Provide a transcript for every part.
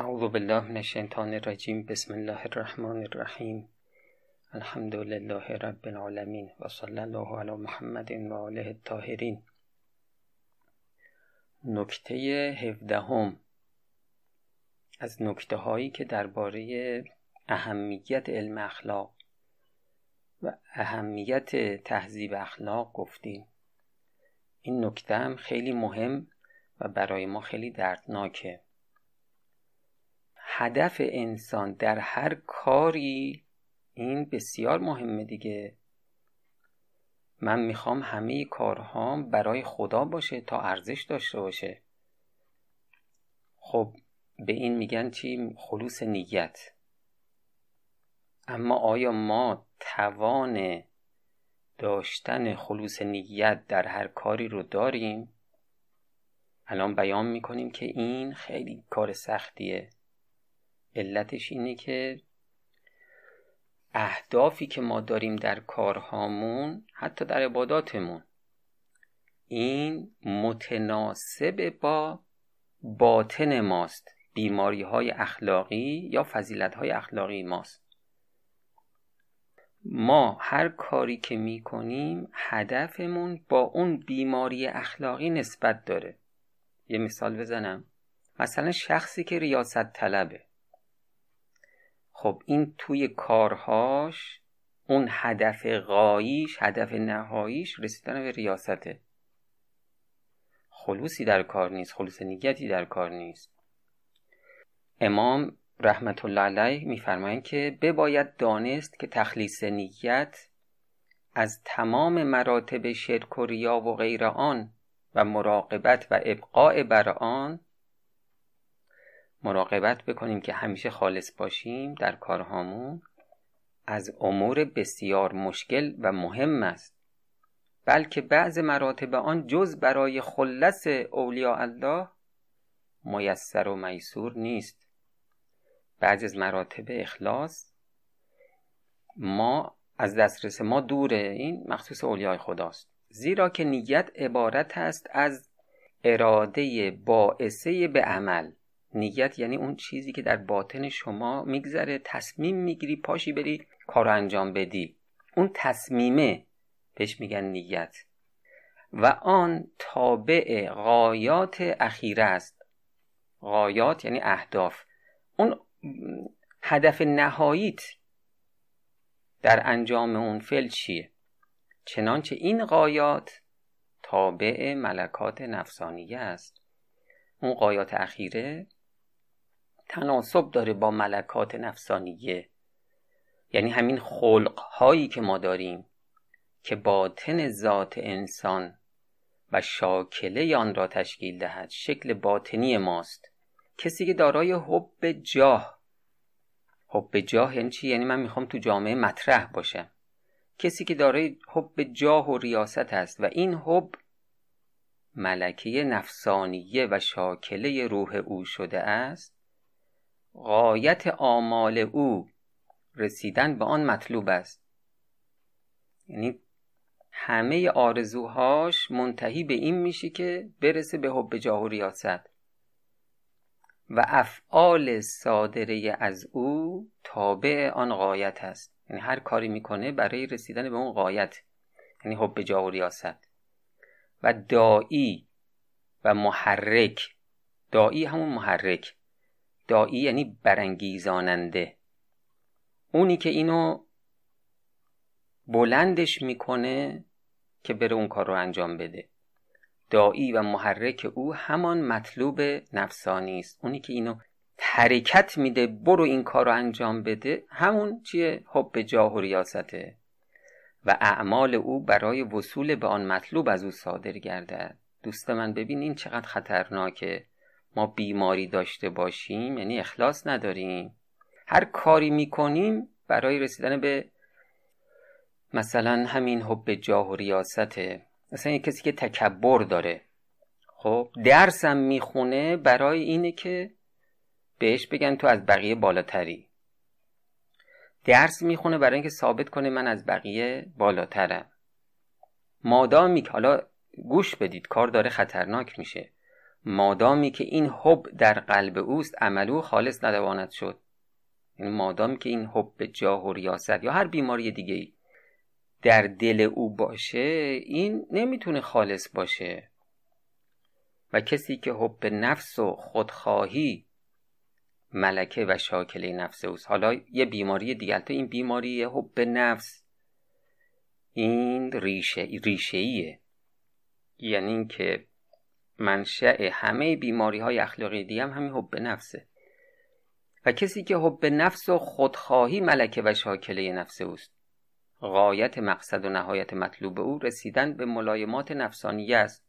اعوذ بالله من الشیطان الرجیم. بسم الله الرحمن الرحیم. الحمد لله رب العالمین و صلی الله علی محمد و آله الطاهرین. نکته هفدهم. از نکته هایی که درباره اهمیت علم اخلاق و اهمیت تهذیب اخلاق گفتیم. این نکته هم خیلی مهم و برای ما خیلی دردناکه. هدف انسان در هر کاری این بسیار مهمه دیگه. من می‌خوام همه کارهام برای خدا باشه تا ارزش داشته باشه. خب به این میگن چی؟ خلوص نیت. اما آیا ما توان داشتن خلوص نیت در هر کاری رو داریم؟ الان بیان می‌کنیم که این خیلی کار سختیه. علتش اینه که اهدافی که ما داریم در کارهامون حتی در عباداتمون این متناسب با باطن ماست بیماری های اخلاقی یا فضیلت های اخلاقی ماست. ما هر کاری که می کنیم هدفمون با اون بیماری اخلاقی نسبت داره. یه مثال بزنم. مثلا شخصی که ریاست طلبه خب این توی کارهاش اون هدف غاییش هدف نهاییش رسیدن به ریاسته. خلوصی در کار نیست خلوص نیتی در کار نیست. امام رحمت الله علیه میفرمایند که بباید دانست که تخلیص نیت از تمام مراتب شرک و ریا و غیر آن و مراقبت و ابقاء بر آن مراقبت بکنیم که همیشه خالص باشیم در کارهامون از امور بسیار مشکل و مهم است. بلکه بعض مراتب آن جز برای خلص اولیاء الله میسر و میسور نیست. بعضی از مراتب اخلاص ما از دسترس ما دوره این مخصوص اولیای خداست. زیرا که نیت عبارت است از اراده باعثه به عمل. نیت یعنی اون چیزی که در باطن شما میگذره تصمیم می‌گیری پاشی بری کار انجام بدی. اون تصمیمه بهش میگن نیت. و آن تابع غایات اخیره است. غایات یعنی اهداف. اون هدف نهاییت در انجام اون فعل چیه؟ چنانچه این غایات تابع ملکات نفسانیه است. اون غایات اخیره تناسب داره با ملکات نفسانیه. یعنی همین خلق هایی که ما داریم که باطن ذات انسان و شاکله آن را تشکیل دهد شکل باطنی ماست. کسی که دارای حب جاه حب جاه یعنی چی؟ یعنی من می‌خوام تو جامعه مطرح باشم. کسی که دارای حب جاه و ریاست است و این حب ملکه نفسانیه و شاکله روح او شده است غایت آمال او رسیدن به آن مطلوب است. یعنی همه آرزوهاش منتهی به این میشه که برسه به حب جاه و ریاست. و افعال صادره از او تابع آن غایت است. یعنی هر کاری می‌کنه برای رسیدن به اون غایت یعنی حب جاه و ریاست. و دایی و محرک دایی همون محرک. دایی یعنی برانگیزاننده. اونی که اینو بلندش می‌کنه که بره اون کار رو انجام بده. دایی و محرک او همان مطلوب نفسانی است. اونی که اینو حرکت میده برو این کار رو انجام بده همون چیه؟ حب جاه و ریاسته و اعمال او برای وصول به آن مطلوب از او صادر گردد. دوست من ببین این چقدر خطرناکه. ما بیماری داشته باشیم یعنی اخلاص نداریم. هر کاری می‌کنیم برای رسیدن به مثلا همین حب جاه و ریاسته. مثلا یه کسی که تکبر داره. خب درسم می‌خونه برای اینه که بهش بگن تو از بقیه بالاتری. درس می‌خونه برای اینکه ثابت کنه من از بقیه بالاترم. مادامی که حالا گوش بدید کار داره خطرناک میشه. مادامی که این حب در قلب اوست عملو خالص ندواند شد. یعنی مادامی که این حب جاه و ریاست یا هر بیماری دیگه ای در دل او باشه این نمی‌تونه خالص باشه. و کسی که حب نفس و خودخواهی ملکه و شاکله نفس اوست. حالا یه بیماری دیگه این بیماری حب نفس این ریشه ریشه ایه یعنی اینکه منشأ همه بیماری های اخلاقی دیگه هم همین حب نفسه. و کسی که حب نفس و خودخواهی ملکه و شاکله نفس اوست. غایت مقصد و نهایت مطلوب او رسیدن به ملایمات نفسانیه است.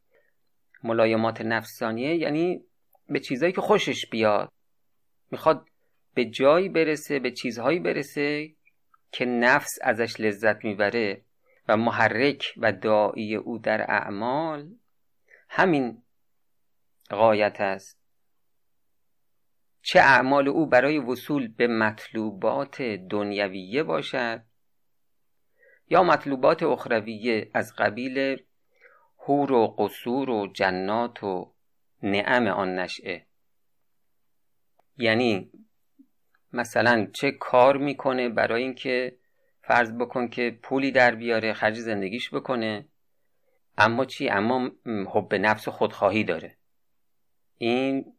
ملایمات نفسانیه یعنی به چیزهایی که خوشش بیاد. می‌خواد به جایی برسه به چیزهایی برسه که نفس ازش لذت می‌بره و محرک و دایی او در اعمال همین غایت است. چه اعمال او برای وصول به مطلوبات دنیویه باشد یا مطلوبات اخرویه از قبیل هور و قصور و جنات و نعم آن نشعه یعنی مثلا چه کار می‌کنه برای اینکه فرض بکن که پولی در بیاره خرج زندگیش بکنه اما چی؟ اما حب نفس خودخواهی داره. این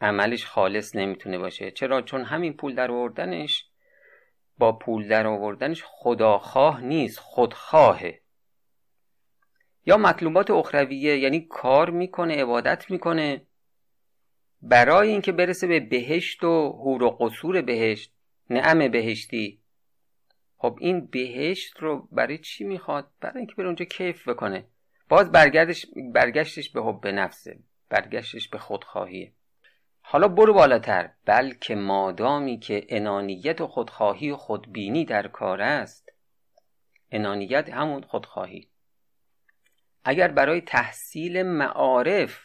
عملش خالص نمی‌تونه باشه. چرا؟ چون همین پول در آوردنش با پول در آوردنش خداخواه نیست خودخواهه. یا مطلوبات اخرویه یعنی کار می‌کنه عبادت می‌کنه. برای اینکه برسه به بهشت و هور و قصور بهشت نعم بهشتی. خب این بهشت رو برای چی می‌خواد؟ برای اینکه بره اونجا کیف بکنه. باز برگردش برگشتش به حب نفسه. برگشتش به خودخواهیه حالا برو بالاتر بلکه مادامی که انانیت و خودخواهی و خودبینی در کار است انانیت همون خودخواهی. اگر برای تحصیل معارف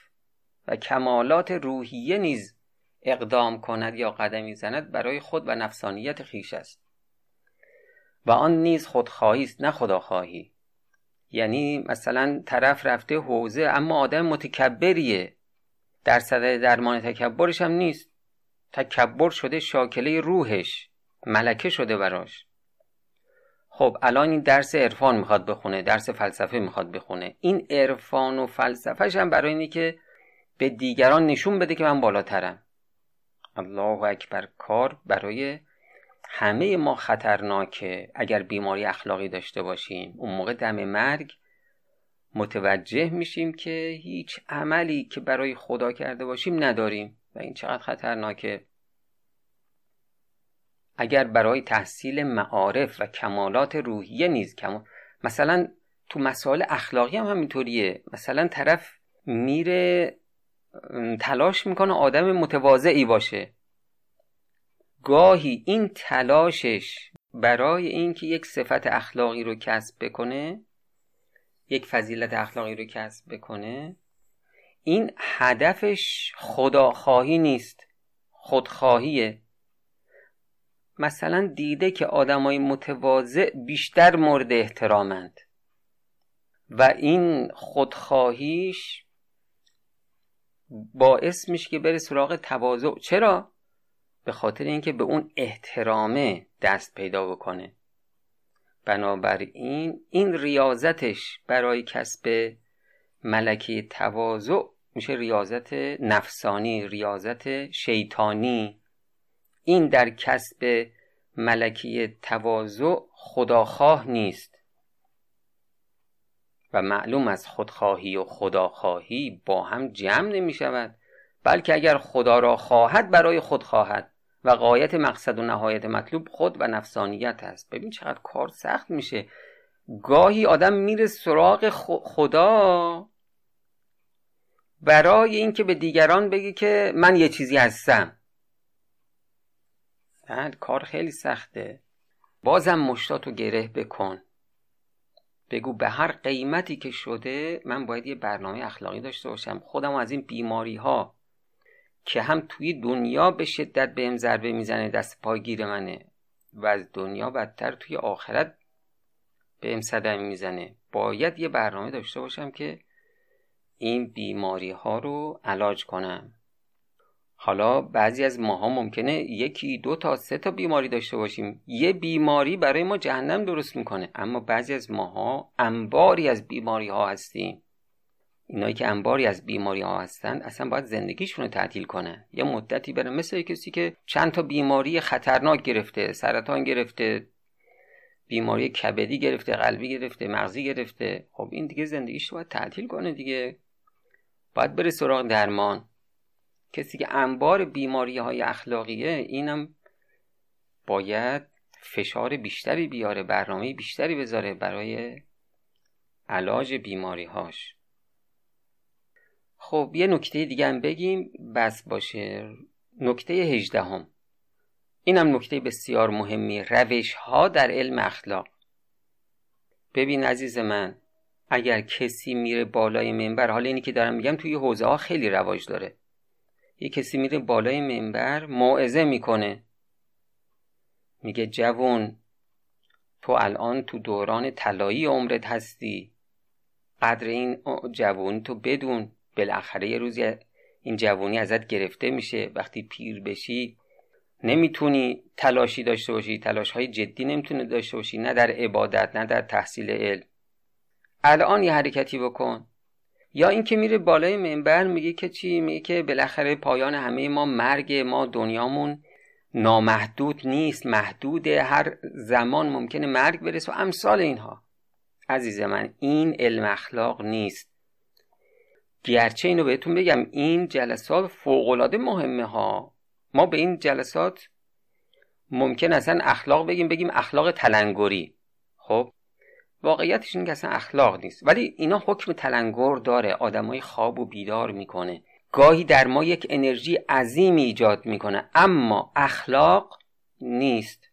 و کمالات روحیه نیز اقدام کند یا قدمی زند برای خود و نفسانیت خیش است. و آن نیز خودخواهی است نه خداخواهی. یعنی مثلا طرف رفته حوزه اما آدم متکبریه. در صدر درمان تکبرش هم نیست. تکبر شده شاکله روحش ملکه شده براش. خب الان این درس عرفان می‌خواد بخونه درس فلسفه می‌خواد بخونه. این عرفان و فلسفهش هم برای اینه که به دیگران نشون بده که من بالاترم. الله اکبر کار برای همه ما خطرناکه. اگر بیماری اخلاقی داشته باشیم اون موقع دم مرگ متوجه میشیم که هیچ عملی که برای خدا کرده باشیم نداریم و این چقدر خطرناکه. اگر برای تحصیل معارف و کمالات روحیه نیز کم... مثلا تو مسائل اخلاقی هم همینطوریه. مثلا طرف میره تلاش می‌کنه آدم متواضعی باشه. گاهی این تلاشش برای اینکه یک صفت اخلاقی رو کسب بکنه یک فضیلت اخلاقی رو کسب بکنه. این هدفش خداخواهی نیست. خودخواهیه. مثلا دیده که آدمای متواضع بیشتر مورد احترامند. و این خودخواهیش باعث میشه که بره سراغ تواضع. چرا؟ به خاطر اینکه به اون احترامه دست پیدا بکنه. بنابراین این ریاضتش برای کسب ملکی تواضع میشه ریاضت نفسانی ریاضت شیطانی. این در کسب ملکی تواضع خداخواه نیست و معلوم از خودخواهی و خداخواهی با هم جمع نمی شود بلکه اگر خدا را خواهد برای خود خواهد. و قایت مقصد و نهایت مطلوب خود و نفسانیت است. ببین چقدر کار سخت میشه. گاهی آدم میره سراغ خدا برای اینکه به دیگران بگی که من یه چیزی هستم. بعد کار خیلی سخته. بازم مشتاتو گره بکن. بگو به هر قیمتی که شده من باید یه برنامه اخلاقی داشته باشم. خودم از این بیماری ها که هم توی دنیا به شدت بهم ضربه می‌زنه دست پاگیر منه و از دنیا بدتر توی آخرت بهم صدمه می‌زنه. باید یه برنامه داشته باشم که این بیماری ها رو علاج کنم. حالا بعضی از ماها ممکنه یکی دو تا سه تا بیماری داشته باشیم. یه بیماری برای ما جهنم درست می‌کنه اما بعضی از ماها انباری از بیماری ها هستیم. اینایی که انباری از بیماری ها هستند اصلا باید زندگیشون رو تعطیل کنه. یه مدتی بره مثل کسی که چند تا بیماری خطرناک گرفته سرطان گرفته بیماری کبدی گرفته قلبی گرفته مغزی گرفته. خب این دیگه زندگیش رو باید تعطیل کنه دیگه. باید بره سراغ درمان. کسی که انبار بیماری های اخلاقیه اینم باید فشار بیشتری بیاره برنامه بیشتری بذاره برای علاج بیماری هاش خب یه نکته دیگه هم بگیم بس باشه. نکته هجدهم. اینم نکته بسیار مهمی. روش ها در علم اخلاق. ببین عزیز من اگر کسی میره بالای منبر حالا اینی که دارم میگم توی حوزه ها خیلی رواج داره. یه کسی میره بالای منبر موعظه می‌کنه. میگه جوون تو الان تو دوران طلایی عمرت هستی. قدر این جوون تو بدون. بالاخره یه روزی این جوونی ازت گرفته میشه. وقتی پیر بشی نمی‌تونی تلاشی داشته باشی تلاش های جدی نمی‌تونی داشته باشی. نه در عبادت نه در تحصیل علم. الان یه حرکتی بکن. یا اینکه میره بالای منبر میگه که چی؟ میگه که بالاخره پایان همه ما مرگ ما دنیامون نامحدود نیست محدود هر زمان ممکنه مرگ برسه. و امثال اینها. عزیز من این علم اخلاق نیست. گرچه اینو بهتون بگم این جلسات فوقالعاده مهمه ها. ما به این جلسات ممکن اصلا اخلاق بگیم بگیم اخلاق تلنگری. خب واقعیتش این که اصلا اخلاق نیست. ولی اینا حکم تلنگر داره آدمای خواب و بیدار می‌کنه. گاهی در ما یک انرژی عظیمی ایجاد می‌کنه اما اخلاق نیست.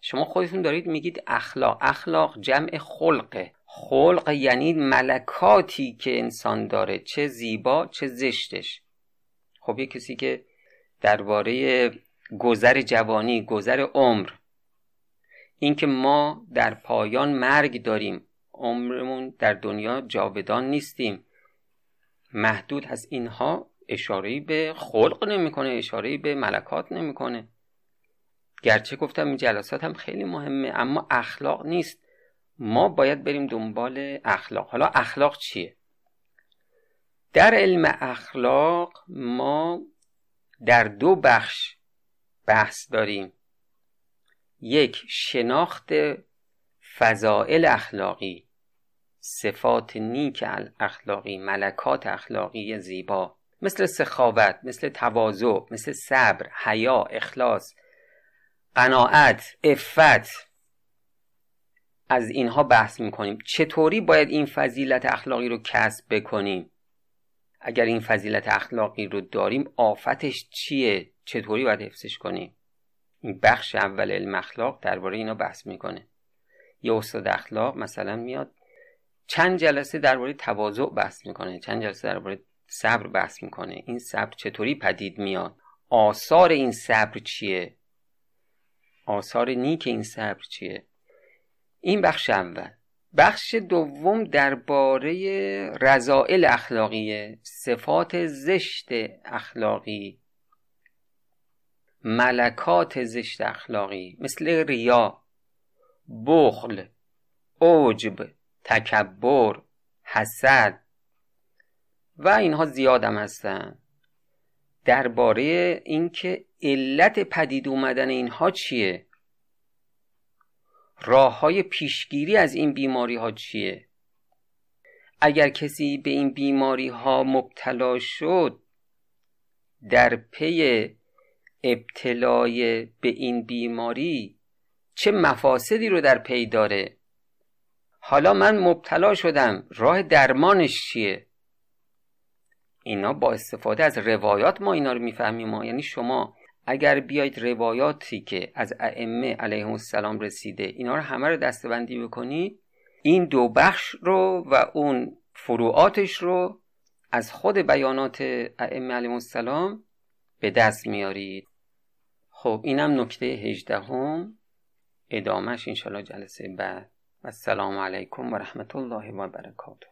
شما خودتون دارید میگید اخلاق. اخلاق جمع خلقه. خلق یعنی ملکاتی که انسان داره چه زیبا چه زشتش. خب یه کسی که درباره گذر جوانی گذر عمر اینکه ما در پایان مرگ داریم عمرمون در دنیا جاودان نیستیم. محدود هست اینها اشاره به خلق نمی‌کنه اشاره به ملکات نمی‌کنه. گرچه گفتم این جلسات هم خیلی مهمه اما اخلاق نیست. ما باید بریم دنبال اخلاق. حالا اخلاق چیه؟ در علم اخلاق ما در دو بخش بحث داریم. یک شناخت فضائل اخلاقی. صفات نیک اخلاقی ملکات اخلاقی زیبا. مثل سخاوت مثل تواضع مثل صبر حیا اخلاص قناعت افت از اینها بحث می‌کنیم. چطوری باید این فضیلت اخلاقی رو کسب بکنیم؟ اگر این فضیلت اخلاقی رو داریم آفتش چیه؟ چطوری باید حفظش کنیم؟ این بخش اول علم اخلاق درباره اینا بحث می‌کنه. یه استاد اخلاق مثلا میاد چند جلسه درباره تواضع بحث می‌کنه چند جلسه درباره صبر بحث می‌کنه. این صبر چطوری پدید میاد؟ آثار این صبر چیه؟ آثار نیک این صبر چیه؟ این بخش اول. بخش دوم درباره رضائل اخلاقی صفات زشت اخلاقی ملکات زشت اخلاقی مثل ریا بخل عجب تکبر حسد و اینها زیادم هستن. درباره اینکه علت پدید اومدن اینها چیه؟ راه های پیشگیری از این بیماری ها چیه؟ اگر کسی به این بیماری ها مبتلا شد در پی ابتلای به این بیماری چه مفاسدی رو در پی داره؟ حالا من مبتلا شدم راه درمانش چیه؟ اینا با استفاده از روایات ما اینا رو می‌فهمیم ما یعنی شما اگر بیاید روایاتی که از ائمه علیهم السلام رسیده اینا رو همه رو دستبندی بکنید این دو بخش رو و اون فروعاتش رو از خود بیانات ائمه علیهم السلام به دست میارید. خب اینم نکته هجدهم. ادامهش انشالله جلسه بعد. السلام علیکم و رحمت الله و برکاته.